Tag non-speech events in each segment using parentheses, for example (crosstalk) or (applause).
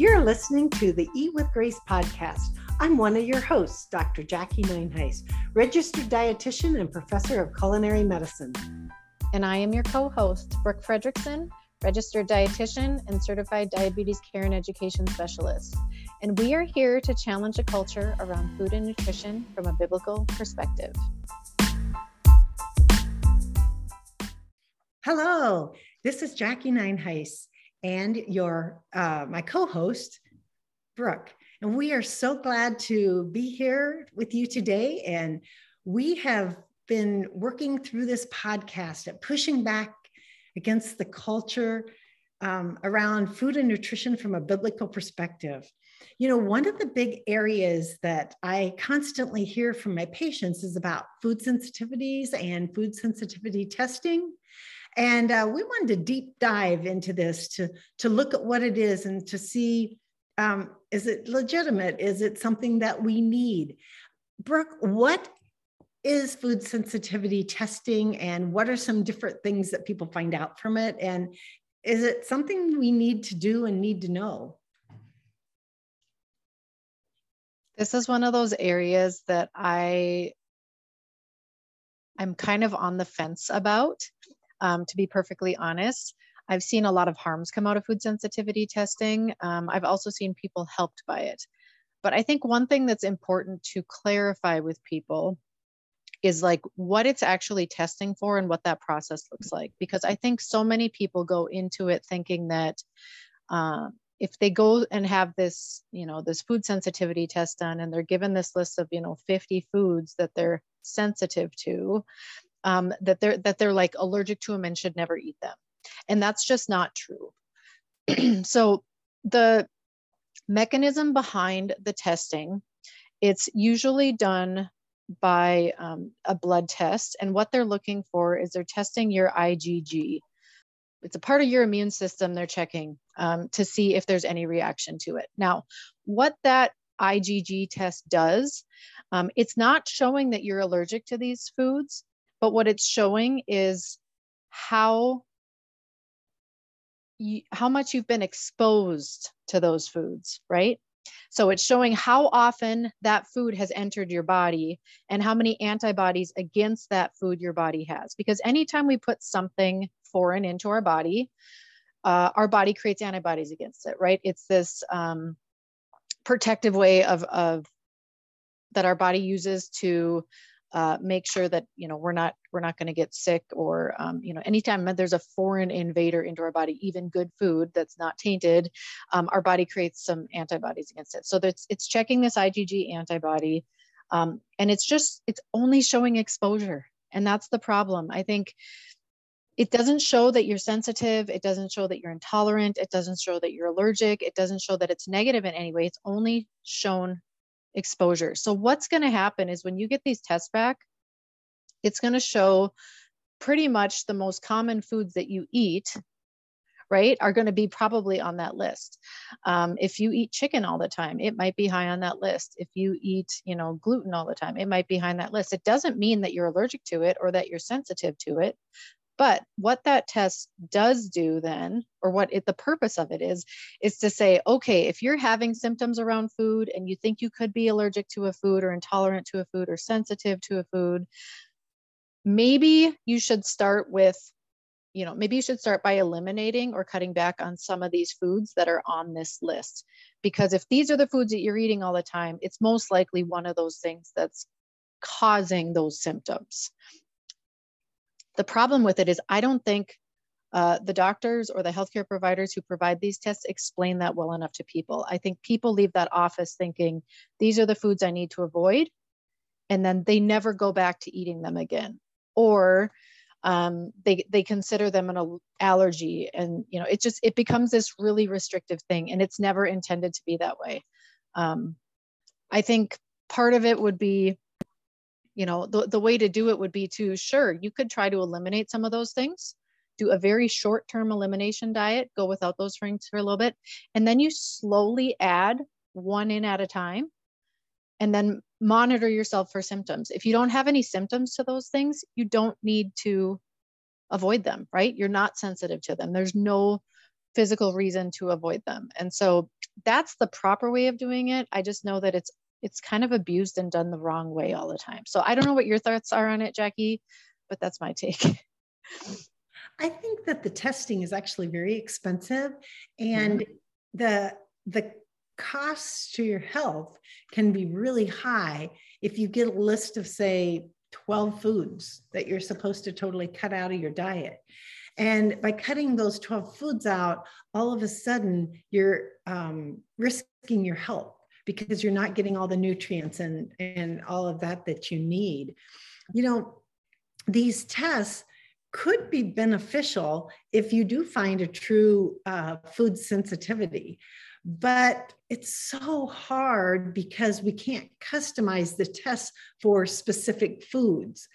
You're listening to the Eat with Grace podcast. I'm one of your hosts, Dr. Jacque Nineheis, registered dietitian and professor of culinary medicine. And I am your co host, Brooke Fredrickson, registered dietitian and certified diabetes care and education specialist. And we are here to challenge a culture around food and nutrition from a biblical perspective. Hello, this is Jacque Nineheis and your uh, my co-host Brooke. And we are so glad to be here with you today. And we have been working through this podcast at pushing back against the culture um, around food and nutrition from a biblical perspective. You know, one of the big areas that I constantly hear from my patients is about food sensitivities and food sensitivity testing. And uh, we wanted to deep dive into this to, to look at what it is and to see um, is it legitimate? Is it something that we need? Brooke, what is food sensitivity testing and what are some different things that people find out from it? And is it something we need to do and need to know? This is one of those areas that I I'm kind of on the fence about um, to be perfectly honest. I've seen a lot of harms come out of food sensitivity testing. Um, I've also seen people helped by it. But I think one thing that's important to clarify with people is like what it's actually testing for and what that process looks like. Because I think so many people go into it thinking that uh, if they go and have this, you know, this food sensitivity test done and they're given this list of, you know, 50 foods that they're sensitive to, um, that they're that they're like allergic to them and should never eat them. And that's just not true. (clears throat) So the mechanism behind the testing it's usually done by um, a blood test. And what they're looking for is they're testing your igg it's a part of your immune system they're checking um, to see if there's any reaction to it. Now what that igg test does um, it's not showing that you're allergic to these foods but what it's showing is how you, how much you've been exposed to those foods, right? So it's showing how often that food has entered your body and how many antibodies against that food your body has. Because anytime we put something foreign into our body, uh, our body creates antibodies against it, right? It's this um, protective way of, of that our body uses to uh, make sure that you know we're not we're not going to get sick or um, you know anytime there's a foreign invader into our body even good food that's not tainted um, our body creates some antibodies against it. So that's it's checking this igg antibody um, and it's just it's only showing exposure and that's the problem. I think it doesn't show that you're sensitive it doesn't show that you're intolerant it doesn't show that you're allergic it doesn't show that it's negative in any way it's only shown exposure. So what's going to happen is when you get these tests back, it's going to show pretty much the most common foods that you eat right are going to be probably on that list. Um, if you eat chicken all the time it might be high on that list. If you eat you know gluten all the time it might be high on that list. It doesn't mean that you're allergic to it or that you're sensitive to it but what that test does do then, or what it, the purpose of it is, is to say, okay, if you're having symptoms around food and you think you could be allergic to a food or intolerant to a food or sensitive to a food, maybe you should start with you know maybe you should start by eliminating or cutting back on some of these foods that are on this list. Because if these are the foods that you're eating all the time it's most likely one of those things that's causing those symptoms the problem with it is I don't think uh, the doctors or the healthcare providers who provide these tests explain that well enough to people. I think people leave that office thinking these are the foods I need to avoid, and then they never go back to eating them again, or um, they they consider them an allergy, and you know it just it becomes this really restrictive thing, and it's never intended to be that way. Um, I think part of it would be you know the, the way to do it would be to sure you could try to eliminate some of those things do a very short term elimination diet go without those things for a little bit and then you slowly add one in at a time and then monitor yourself for symptoms. If you don't have any symptoms to those things you don't need to avoid them right? You're not sensitive to them. There's no physical reason to avoid them. And so that's the proper way of doing it. I just know that it's it's kind of abused and done the wrong way all the time. So I don't know what your thoughts are on it, Jacque, but that's my (laughs) take. I think that the testing is actually very expensive and mm-hmm. the the costs to your health can be really high if you get a list of say 12 foods that you're supposed to totally cut out of your diet. And by cutting those 12 foods out, all of a sudden you're um, risking your health because you're not getting all the nutrients and, and all of that that you need. You know, these tests could be beneficial if you do find a true uh, food sensitivity. But it's so hard because we can't customize the tests for specific foods.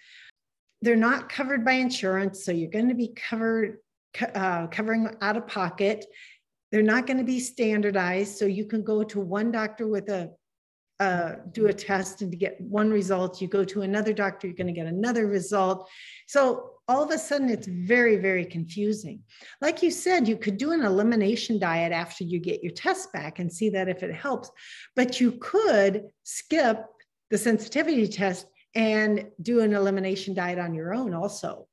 They're not covered by insurance, so you're going to be covered uh, covering out of pocket. They're not going to be standardized, so you can go to one doctor with a uh, do a test and to get one result. You go to another doctor, you're going to get another result. So all of a sudden, it's very, very confusing. Like you said, you could do an elimination diet after you get your test back and see that if it helps, but you could skip the sensitivity test and do an elimination diet on your own also.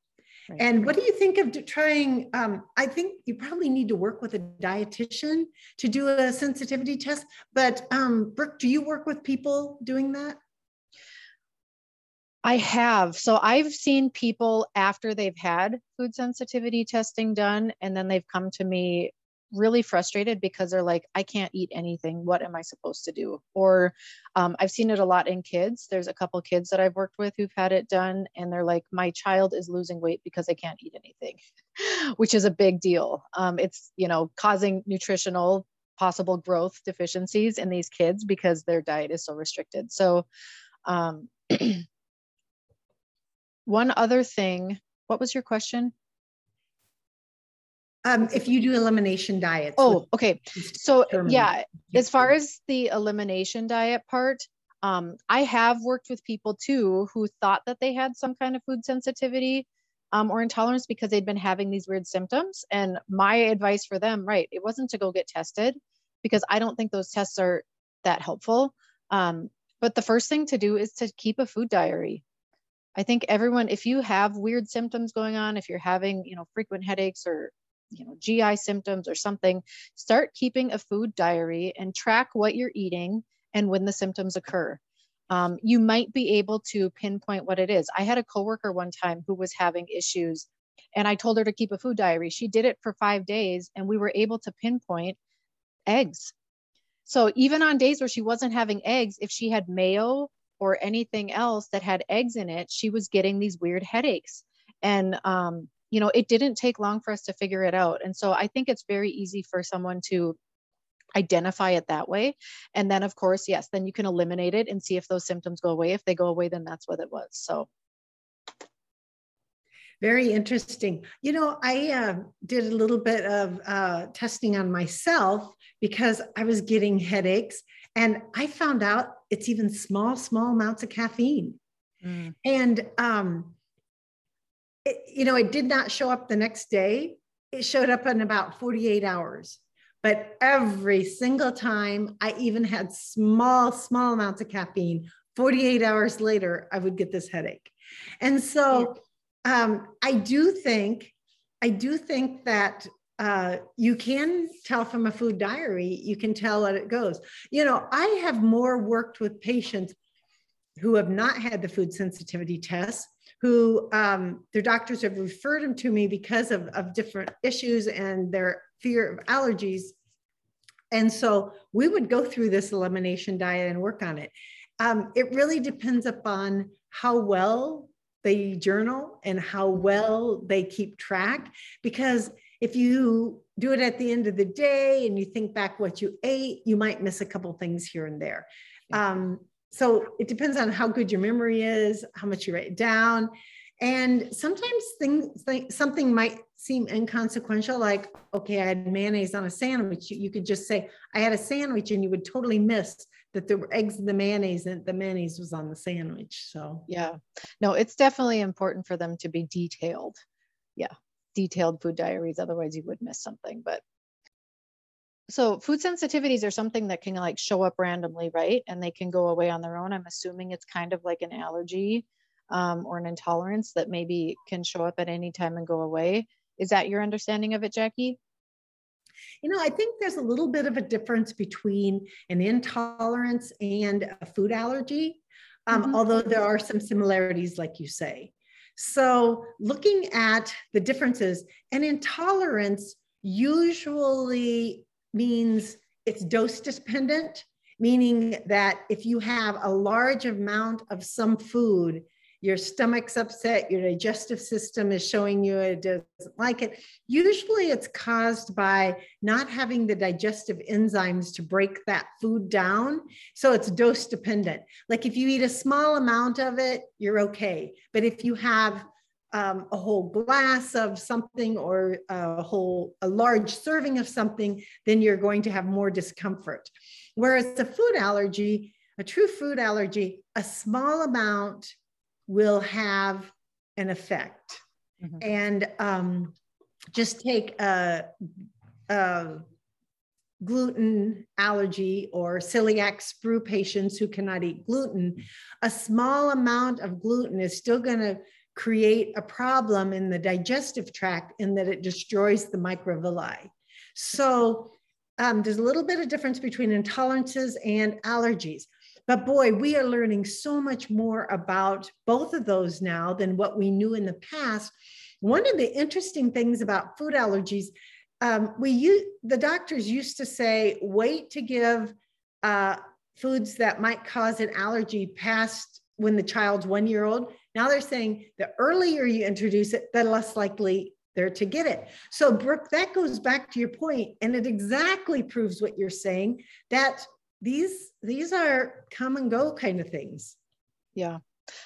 Right. And what do you think of trying? Um, I think you probably need to work with a dietitian to do a sensitivity test. But um, Brooke, do you work with people doing that? I have. So I've seen people after they've had food sensitivity testing done, and then they've come to me really frustrated because they're like, I can't eat anything. What am I supposed to do? Or um, I've seen it a lot in kids. There's a couple kids that I've worked with who've had it done, and they're like, my child is losing weight because I can't eat anything, (laughs) which is a big deal. Um, it's, you know, causing nutritional possible growth deficiencies in these kids because their diet is so restricted. So, um, (clears throat) one other thing, what was your question? Um, if you do elimination diets. Oh, okay. So yeah, as far as the elimination diet part, um, I have worked with people too who thought that they had some kind of food sensitivity um, or intolerance because they'd been having these weird symptoms. And my advice for them, right, it wasn't to go get tested because I don't think those tests are that helpful. Um, but the first thing to do is to keep a food diary. I think everyone, if you have weird symptoms going on, if you're having, you know, frequent headaches or you know gi symptoms or something start keeping a food diary and track what you're eating and when the symptoms occur. Um, you might be able to pinpoint what it is. I had a coworker one time who was having issues and i told her to keep a food diary. She did it for five days and we were able to pinpoint eggs. So even on days where she wasn't having eggs if she had mayo or anything else that had eggs in it she was getting these weird headaches. And um, you know, it didn't take long for us to figure it out. And so I think it's very easy for someone to identify it that way. And then, of course, yes, then you can eliminate it and see if those symptoms go away. If they go away, then that's what it was. So. Very interesting. You know, I uh, did a little bit of uh, testing on myself because I was getting headaches, and I found out it's even small, small amounts of caffeine. Mm. And um, it, you know, it did not show up the next day. It showed up in about 48 hours. But every single time I even had small, small amounts of caffeine, 48 hours later, I would get this headache. And so um, I do think, I do think that uh, you can tell from a food diary, you can tell what it goes. You know, I have more worked with patients who have not had the food sensitivity test who um, their doctors have referred them to me because of, of different issues and their fear of allergies. And so we would go through this elimination diet and work on it. Um, it really depends upon how well they journal and how well they keep track. Because if you do it at the end of the day and you think back what you ate, you might miss a couple things here and there. Um, so it depends on how good your memory is, how much you write down. And sometimes things like something might seem inconsequential, like, okay, I had mayonnaise on a sandwich. You, you could just say, I had a sandwich, and you would totally miss that there were eggs in the mayonnaise and the mayonnaise was on the sandwich. So, yeah, no, it's definitely important for them to be detailed. Yeah, detailed food diaries. Otherwise, you would miss something. But so food sensitivities are something that can like show up randomly, right? And they can go away on their own. I'm assuming it's kind of like an allergy um, or an intolerance that maybe can show up at any time and go away. Is that your understanding of it, Jacque? You know, I think there's a little bit of a difference between an intolerance and a food allergy, um, mm-hmm. although there are some similarities, like you say. So, looking at the differences, an intolerance usually means it's dose dependent, meaning that if you have a large amount of some food, your stomach's upset, your digestive system is showing you it doesn't like it. Usually it's caused by not having the digestive enzymes to break that food down. So it's dose dependent. Like if you eat a small amount of it, you're okay. But if you have um, a whole glass of something or a whole a large serving of something then you're going to have more discomfort whereas a food allergy a true food allergy a small amount will have an effect mm-hmm. and um, just take a, a gluten allergy or celiac sprue patients who cannot eat gluten a small amount of gluten is still going to create a problem in the digestive tract in that it destroys the microvilli. So um, there's a little bit of difference between intolerances and allergies. But boy, we are learning so much more about both of those now than what we knew in the past. One of the interesting things about food allergies, um, we use, the doctors used to say, wait to give uh, foods that might cause an allergy past when the child's one year old now they're saying the earlier you introduce it, the less likely they're to get it. So, Brooke, that goes back to your point, and it exactly proves what you're saying that these these are come and go kind of things. Yeah,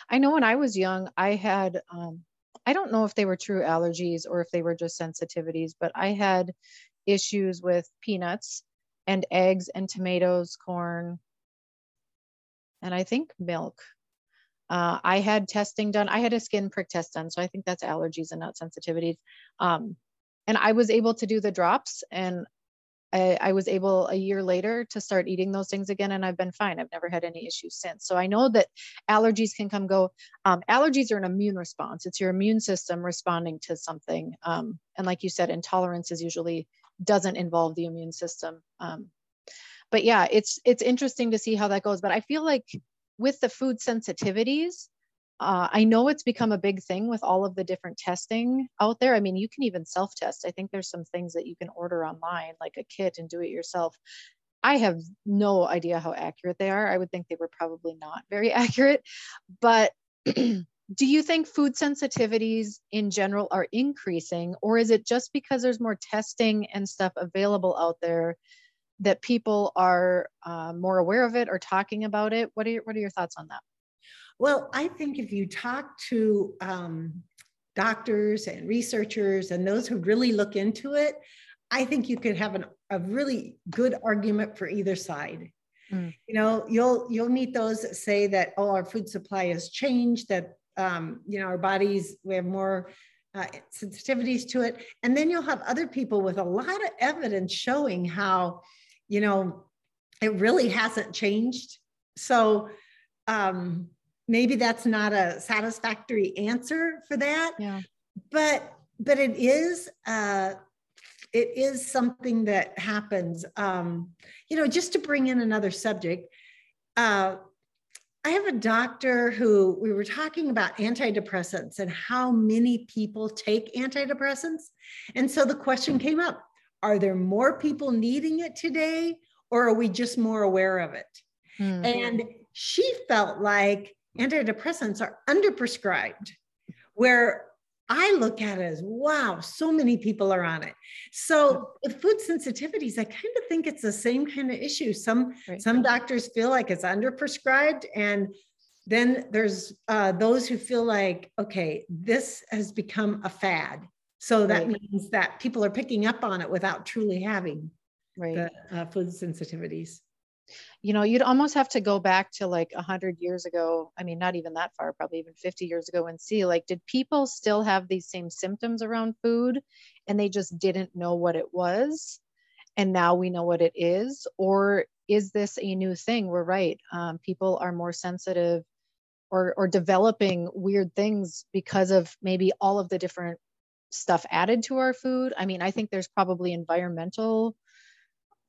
I know when I was young, I had um, I don't know if they were true allergies or if they were just sensitivities, but I had issues with peanuts and eggs and tomatoes, corn, and I think milk. Uh, I had testing done. I had a skin prick test done. So I think that's allergies and not sensitivities. Um, and I was able to do the drops and I, I, was able a year later to start eating those things again and I've been fine. I've never had any issues since. So I know that allergies can come go. Um, allergies are an immune response. It's your immune system responding to something. Um, and like you said, intolerance is usually doesn't involve the immune system. Um, but yeah, it's it's interesting to see how that goes. But I feel like with the food sensitivities, uh, I know it's become a big thing with all of the different testing out there. I mean, you can even self test. I think there's some things that you can order online, like a kit, and do it yourself. I have no idea how accurate they are. I would think they were probably not very (laughs) accurate. But (clears throat) do you think food sensitivities in general are increasing, or is it just because there's more testing and stuff available out there that people are uh, more aware of it or talking about it? What are your, what are your thoughts on that? Well, I think if you talk to um, doctors and researchers and those who really look into it, I think you could have an, a really good argument for either side. Mm. You know, you'll you'll meet those that say that oh, our food supply has changed, that um, you know our bodies we have more uh, sensitivities to it, and then you'll have other people with a lot of evidence showing how you know, it really hasn't changed. So um, maybe that's not a satisfactory answer for that. Yeah. But but it is uh, it is something that happens. Um, you know, just to bring in another subject, uh, I have a doctor who we were talking about antidepressants and how many people take antidepressants. And so the question came up are there more people needing it today or are we just more aware of it? Mm-hmm. And she felt like antidepressants are underprescribed, where I look at it as wow, so many people are on it. So with food sensitivities, I kind of think it's the same kind of issue. Some right. some doctors feel like it's underprescribed, and then there's uh, those who feel like okay, this has become a fad, so that right. means that people are picking up on it without truly having right. the uh, food sensitivities. You know, you'd almost have to go back to like 100 years ago. I mean, not even that far, probably even 50 years ago, and see like, did people still have these same symptoms around food and they just didn't know what it was? and now we know what it is or is this a new thing we're right um, people are more sensitive or or developing weird things because of maybe all of the different stuff added to our food. I mean i think there's probably environmental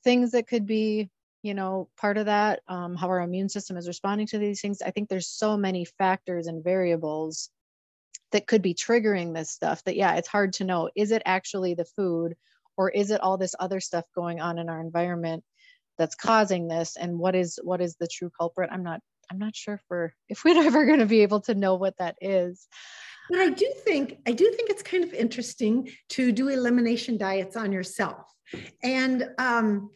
things that could be you know part of that um, how our immune system is responding to these things. I think there's so many factors and variables that could be triggering this stuff that yeah it's hard to know is it actually the food or is it all this other stuff going on in our environment that's causing this? And what is what is the true culprit? I'm not i'm not sure we're if we're (laughs) ever going to be able to know what that is but i do think i do think it's kind of interesting to do elimination diets on yourself. And um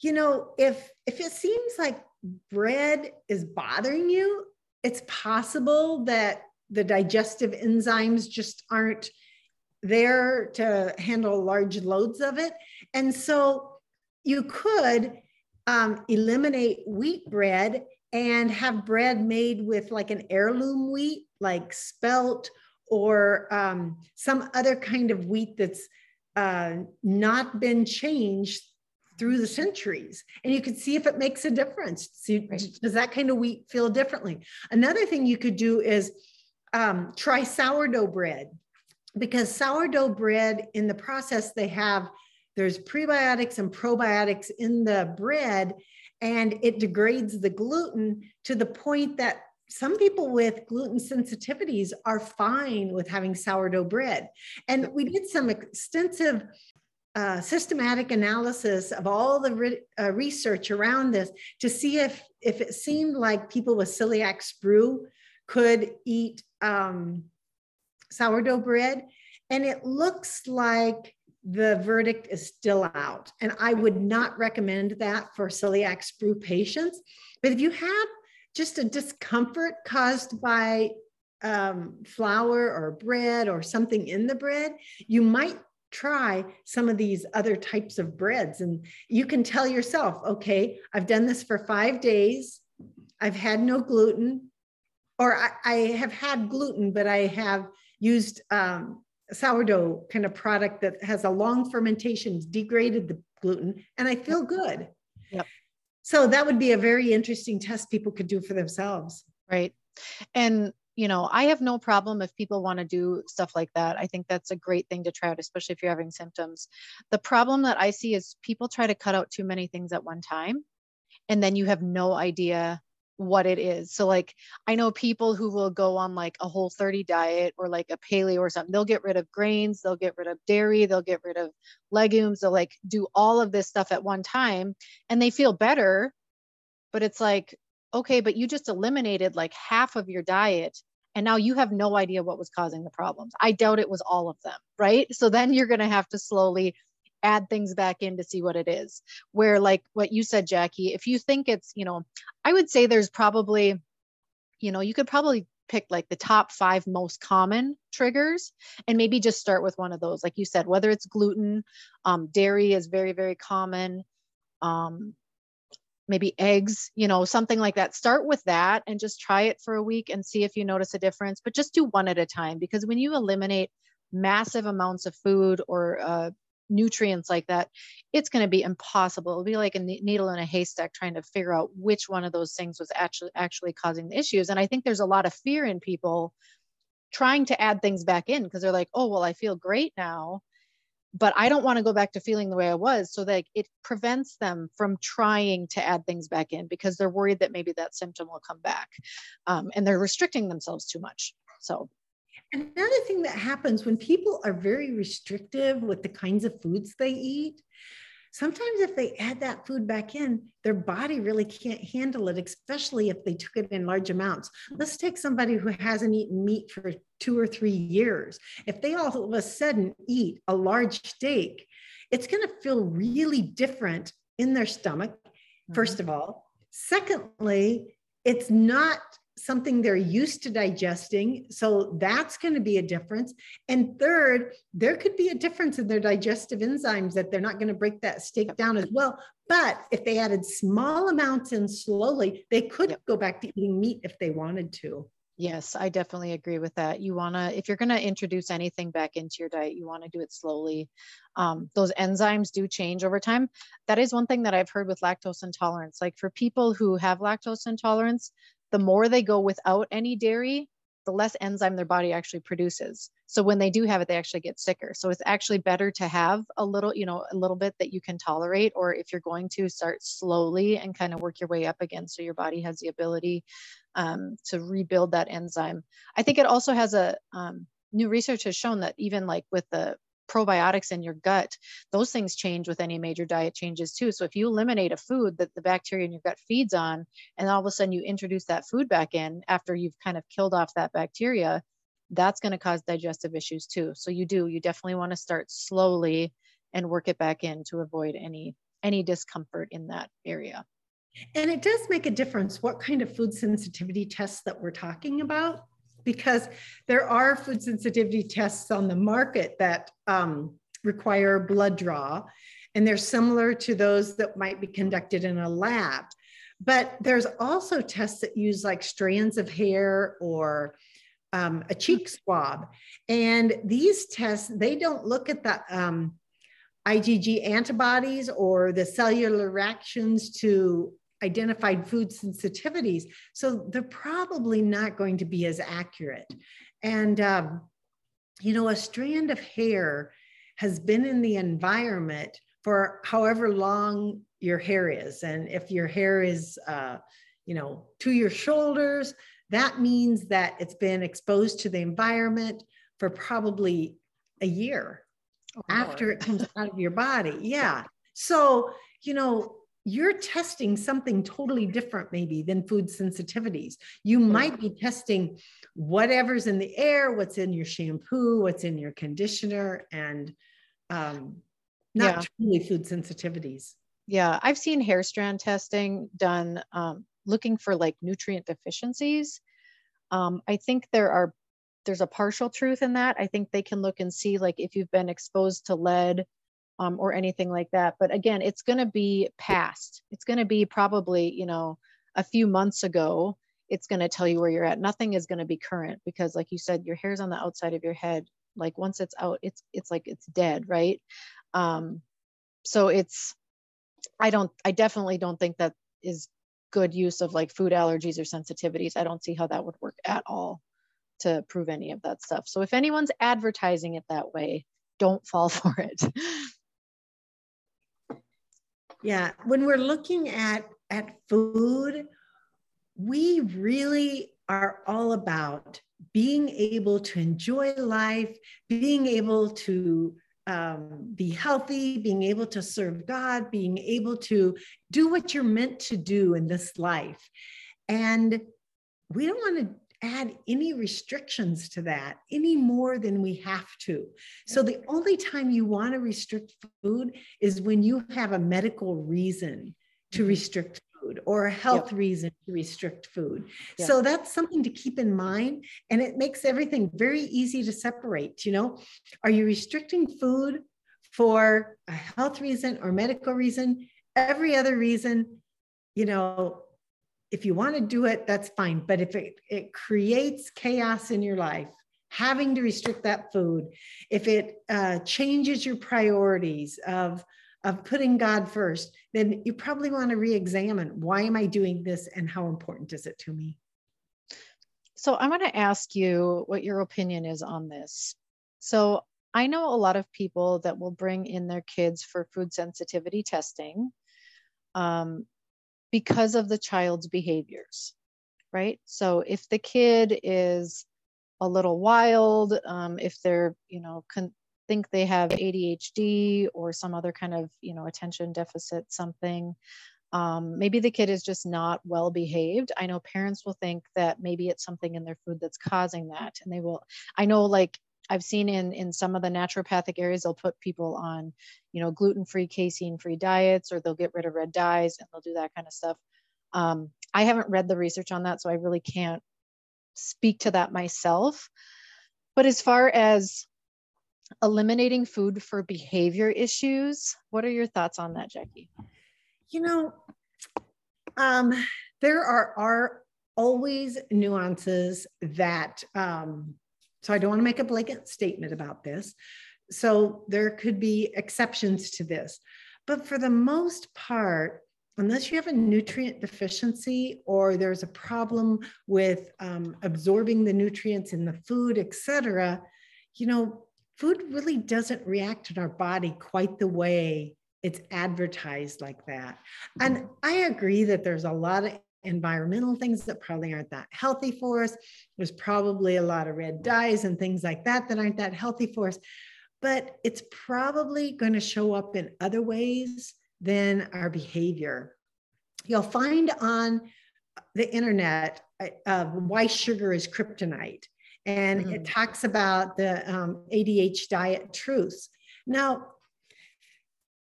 you know if if it seems like bread is bothering you it's possible that the digestive enzymes just aren't there to handle large loads of it. And so you could um, eliminate wheat bread and have bread made with like an heirloom wheat like spelt or um, some other kind of wheat that's uh, not been changed through the centuries. And you could see if it makes a difference. See right. does that kind of wheat feel differently? Another thing you could do is um, try sourdough bread because sourdough bread in the process they have there's prebiotics and probiotics in the bread and it degrades the gluten to the point that some people with gluten sensitivities are fine with having sourdough bread. And we did some extensive uh, systematic analysis of all the re- uh, research around this to see if, if it seemed like people with celiac sprue could eat um, sourdough bread. And it looks like the verdict is still out. And I would not recommend that for celiac sprue patients. But if you have just a discomfort caused by um, flour or bread or something in the bread, you might try some of these other types of breads. And you can tell yourself, okay, I've done this for five days. I've had no gluten, or I, I have had gluten, but I have used um, sourdough kind of product that has a long fermentation, degraded the gluten, and I feel good. Yep. So that would be a very interesting test people could do for themselves. Right. And you know, I have no problem if people want to do stuff like that. I think that's a great thing to try out, especially if you're having symptoms. The problem that I see is people try to cut out too many things at one time, and then you have no idea what it is. So like I know people who will go on like a whole 30 diet or like a paleo or something. They'll get rid of grains, they'll get rid of dairy, they'll get rid of legumes, they'll like do all of this stuff at one time and they feel better. But it's like, okay, but you just eliminated like half of your diet and now you have no idea what was causing the problems. I doubt it was all of them, right? So then you're going to have to slowly add things back in to see what it is. Where, like what you said, Jacque, if you think it's, you know, I would say there's probably, you know, you could probably pick like the top five most common triggers and maybe just start with one of those. Like you said, whether it's gluten, um, dairy is very, very common. Um, maybe eggs, you know, something like that. Start with that and just try it for a week and see if you notice a difference, but just do one at a time because when you eliminate massive amounts of food or uh, nutrients like that, it's going to be impossible. It'll be like a needle in a haystack trying to figure out which one of those things was actually actually causing the issues. And I think there's a lot of fear in people trying to add things back in because they're like, oh, well, I feel great now but I don't want to go back to feeling the way I was. So like it prevents them from trying to add things back in because they're worried that maybe that symptom will come back. Um, and they're restricting themselves too much. So another thing that happens when people are very restrictive with the kinds of foods they eat, sometimes if they add that food back in, their body really can't handle it, especially if they took it in large amounts. Let's take somebody who hasn't eaten meat for two or three years. If they all of a sudden eat a large steak, it's going to feel really different in their stomach, 1st mm-hmm. of all. Secondly, it's not something they're used to digesting. So that's going to be a difference. And third, there could be a difference in their digestive enzymes that they're not going to break that steak down as well. But if they added small amounts and slowly, they could yep. go back to eating meat if they wanted to. Yes, I definitely agree with that. You want to, if you're going to introduce anything back into your diet, you want to do it slowly. Um, those enzymes do change over time. That is one thing that I've heard with lactose intolerance. Like for people who have lactose intolerance, the more they go without any dairy, the less enzyme their body actually produces. So when they do have it, they actually get sicker. So it's actually better to have a little, you know, a little bit that you can tolerate, or if you're going to start slowly and kind of work your way up again so your body has the ability um, to rebuild that enzyme. I think it also has a um, new research has shown that even like with the probiotics in your gut, those things change with any major diet changes too. So if you eliminate a food that the bacteria in your gut feeds on, and all of a sudden you introduce that food back in after you've kind of killed off that bacteria, that's going to cause digestive issues too. So you do, you definitely want to start slowly and work it back in to avoid any any discomfort in that area. And it does make a difference what kind of food sensitivity tests that we're talking about because there are food sensitivity tests on the market that um, require blood draw, and they're similar to those that might be conducted in a lab. But there's also tests that use like strands of hair or um, a cheek swab. And these tests, they don't look at the um, IgG antibodies or the cellular reactions to identified food sensitivities. So they're probably not going to be as accurate. And, um, you know, a strand of hair has been in the environment for however long your hair is. And if your hair is, uh, you know, to your shoulders, that means that it's been exposed to the environment for probably a year oh, after it comes out of your body. (laughs) Yeah. So, you know, you're testing something totally different maybe than food sensitivities. You might be testing whatever's in the air what's in your shampoo what's in your conditioner and um, not yeah. truly food sensitivities. Yeah i've seen hair strand testing done um, looking for like nutrient deficiencies. Um, i think there are there's a partial truth in that. I think they can look and see like if you've been exposed to lead um, or anything like that. But again, it's going to be past. It's going to be probably, you know, a few months ago. It's going to tell you where you're at. Nothing is going to be current because, like you said, your hair's on the outside of your head. Like once it's out, it's it's like it's dead, right? Um, so it's. I don't. I definitely don't think that is good use of like food allergies or sensitivities. I don't see how that would work at all to prove any of that stuff. So if anyone's advertising it that way, don't fall (laughs) for it. Yeah, when we're looking at at food, we really are all about being able to enjoy life, being able to um, be healthy, being able to serve God, being able to do what you're meant to do in this life. And we don't want to add any restrictions to that any more than we have to. So the only time you want to restrict food is when you have a medical reason to mm-hmm. restrict food or a health yep. reason to restrict food. Yep. So that's something to keep in mind and it makes everything very easy to separate, you know. Are you restricting food for a health reason or medical reason? Every other reason, you know, if you want to do it, that's fine. But if it, it creates chaos in your life, having to restrict that food, if it uh, changes your priorities of, of putting God first, then you probably want to re examine why am I doing this and how important is it to me? So I want to ask you what your opinion is on this. So I know a lot of people that will bring in their kids for food sensitivity testing. Um, because of the child's behaviors, right? So if the kid is a little wild, um, if they're, you know, con- think they have ADHD or some other kind of, you know, attention deficit, something, um, maybe the kid is just not well behaved. I know parents will think that maybe it's something in their food that's causing that. And they will, I know like I've seen in in some of the naturopathic areas, they'll put people on, you know, gluten-free, casein-free diets, or they'll get rid of red dyes and they'll do that kind of stuff. Um, I haven't read the research on that, so I really can't speak to that myself. But as far as eliminating food for behavior issues, what are your thoughts on that, Jacque? You know, um, there are, are always nuances that, um, so I don't want to make a blanket statement about this. So there could be exceptions to this. But for the most part, unless you have a nutrient deficiency or there's a problem with um, absorbing the nutrients in the food, et cetera, you know, food really doesn't react in our body quite the way it's advertised like that. And mm-hmm. I agree that there's a lot of environmental things that probably aren't that healthy for us. There's probably a lot of red dyes and things like that that aren't that healthy for us. But it's probably going to show up in other ways than our behavior. You'll find on the internet uh, why sugar is kryptonite, and mm-hmm. it talks about the um, ADH diet truths. Now,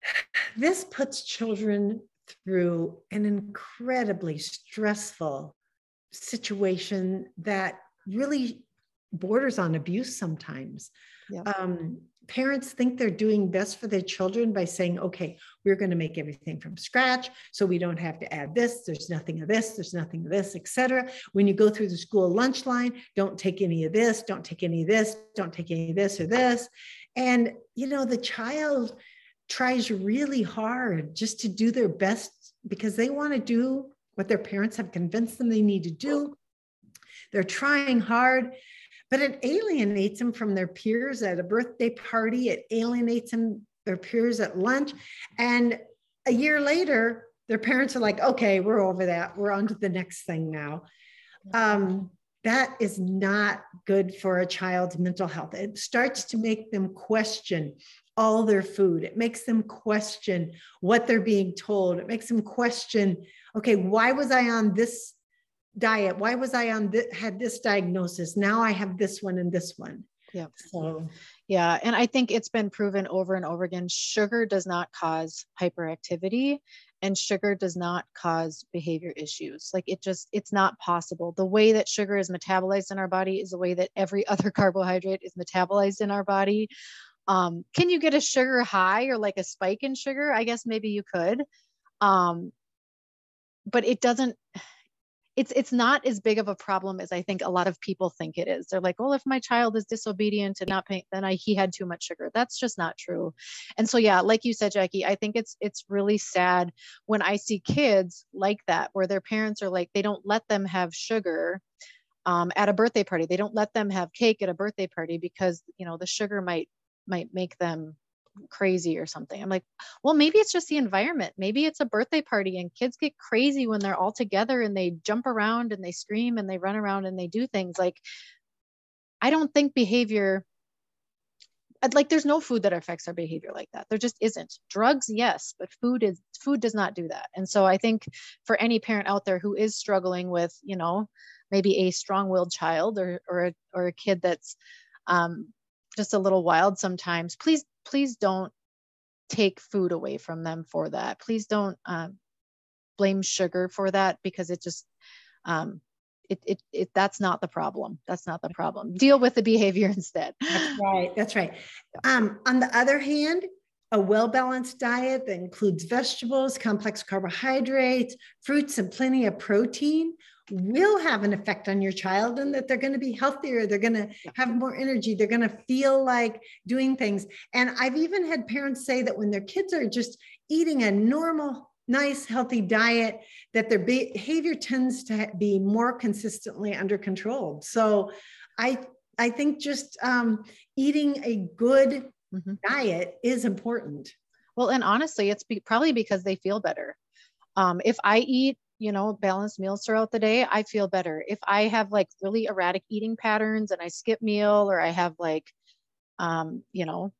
(sighs) this puts children through an incredibly stressful situation that really borders on abuse sometimes. Yeah. Um, parents think they're doing best for their children by saying, okay, we're going to make everything from scratch. So we don't have to add this. There's nothing of this. There's nothing of this, etc. When you go through the school lunch line, don't take any of this. Don't take any of this. Don't take any of this or this. And, you know, the child tries really hard just to do their best because they want to do what their parents have convinced them they need to do. They're trying hard, but it alienates them from their peers at a birthday party. It alienates them their peers at lunch. And a year later, their parents are like, okay, we're over that. We're on to the next thing now. Um, that is not good for a child's mental health. It starts to make them question all their food. It makes them question what they're being told. It makes them question, okay, why was I on this diet? Why was I on this, had this diagnosis? Now I have this one and this one. Yeah. So yeah, and I think it's been proven over and over again sugar does not cause hyperactivity and sugar does not cause behavior issues. Like it just it's not possible. The way that sugar is metabolized in our body is the way that every (laughs) other carbohydrate is metabolized in our body. Um, can you get a sugar high or like a spike in sugar? I guess maybe you could. Um, but it doesn't it's it's not as big of a problem as I think a lot of people think it is. They're like, well, if my child is disobedient and not paying, then I he had too much sugar. That's just not true. And so yeah, like you said, Jacque, I think it's it's really sad when I see kids like that, where their parents are like, they don't let them have sugar um, at a birthday party. They don't let them have cake at a birthday party because you know the sugar might might make them crazy or something. I'm like, well, maybe it's just the environment. Maybe it's a birthday party and kids get crazy when they're all together and they jump around and they scream and they run around and they do things like I don't think behavior like there's no food that affects our behavior like that. There just isn't. Drugs, yes, but food is food does not do that. And so I think for any parent out there who is struggling with, you know, maybe a strong-willed child or or a, or a kid that's um, just a little wild sometimes please please don't take food away from them for that. Please don't um, blame sugar for that because it just um, it, it, it that's not the problem. That's not the problem. Deal with the behavior (laughs) instead. That's right. That's right. Um, on the other hand a well balanced diet that includes vegetables, complex carbohydrates, fruits, and plenty of protein will have an effect on your child and that they're going to be healthier they're going to have more energy they're going to feel like doing things. And i've even had parents say that when their kids are just eating a normal nice healthy diet that their behavior tends to be more consistently under control. So i i think just um, eating a good mm-hmm. diet is important well and honestly it's be- probably because they feel better um, if i eat you know, balanced meals throughout the day, I feel better. If I have like really erratic eating patterns and I skip meal or I have like, um, you know,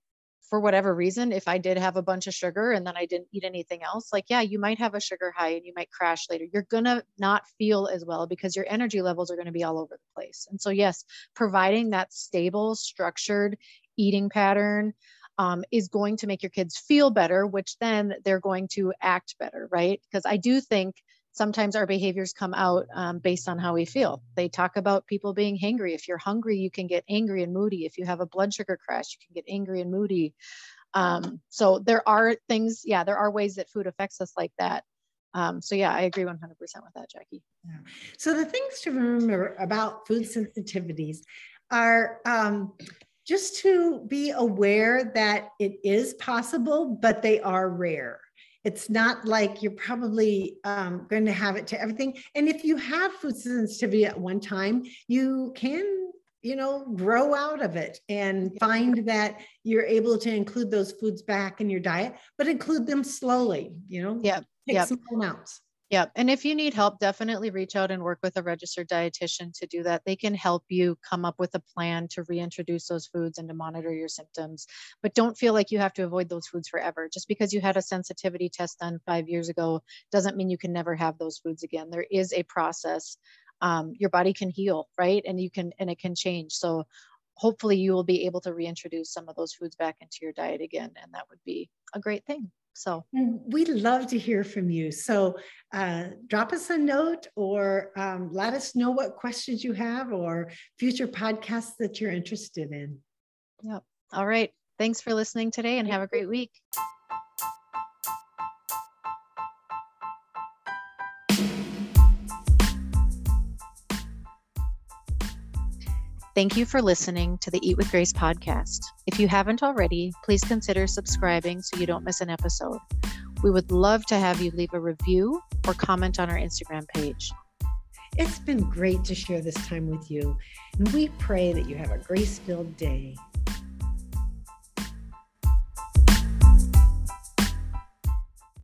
for whatever reason, if I did have a bunch of sugar and then I didn't eat anything else, like, yeah, you might have a sugar high and you might crash later. You're going to not feel as well because your energy levels are going to be all over the place. And so, yes, providing that stable, structured eating pattern um, is going to make your kids feel better, which then they're going to act better, right? Because I do think sometimes our behaviors come out um, based on how we feel. They talk about people being hangry. If you're hungry, you can get angry and moody. If you have a blood sugar crash, you can get angry and moody. Um, so there are things, yeah, there are ways that food affects us like that. Um, so yeah, I agree 100% with that, Jacque. Yeah. So the things to remember about food sensitivities are um, just to be aware that it is possible, but they are rare. It's not like you're probably um, going to have it to everything. And if you have food sensitivity at one time, you can, you know, grow out of it and find that you're able to include those foods back in your diet, but include them slowly, you know, yeah, take yep. small amounts. Yeah. And if you need help, definitely reach out and work with a registered dietitian to do that. They can help you come up with a plan to reintroduce those foods and to monitor your symptoms. But don't feel like you have to avoid those foods forever. Just because you had a sensitivity test done five years ago doesn't mean you can never have those foods again. There is a process. Um, your body can heal, right? And you can, and it can change. So hopefully you will be able to reintroduce some of those foods back into your diet again. And that would be a great thing. So we'd love to hear from you. So uh, drop us a note or um, let us know what questions you have or future podcasts that you're interested in. Yep. All right. Thanks for listening today and have a great week. Thank you for listening to the Eat with Grace podcast. If you haven't already, please consider subscribing so you don't miss an episode. We would love to have you leave a review or comment on our Instagram page. It's been great to share this time with you, and we pray that you have a grace filled day.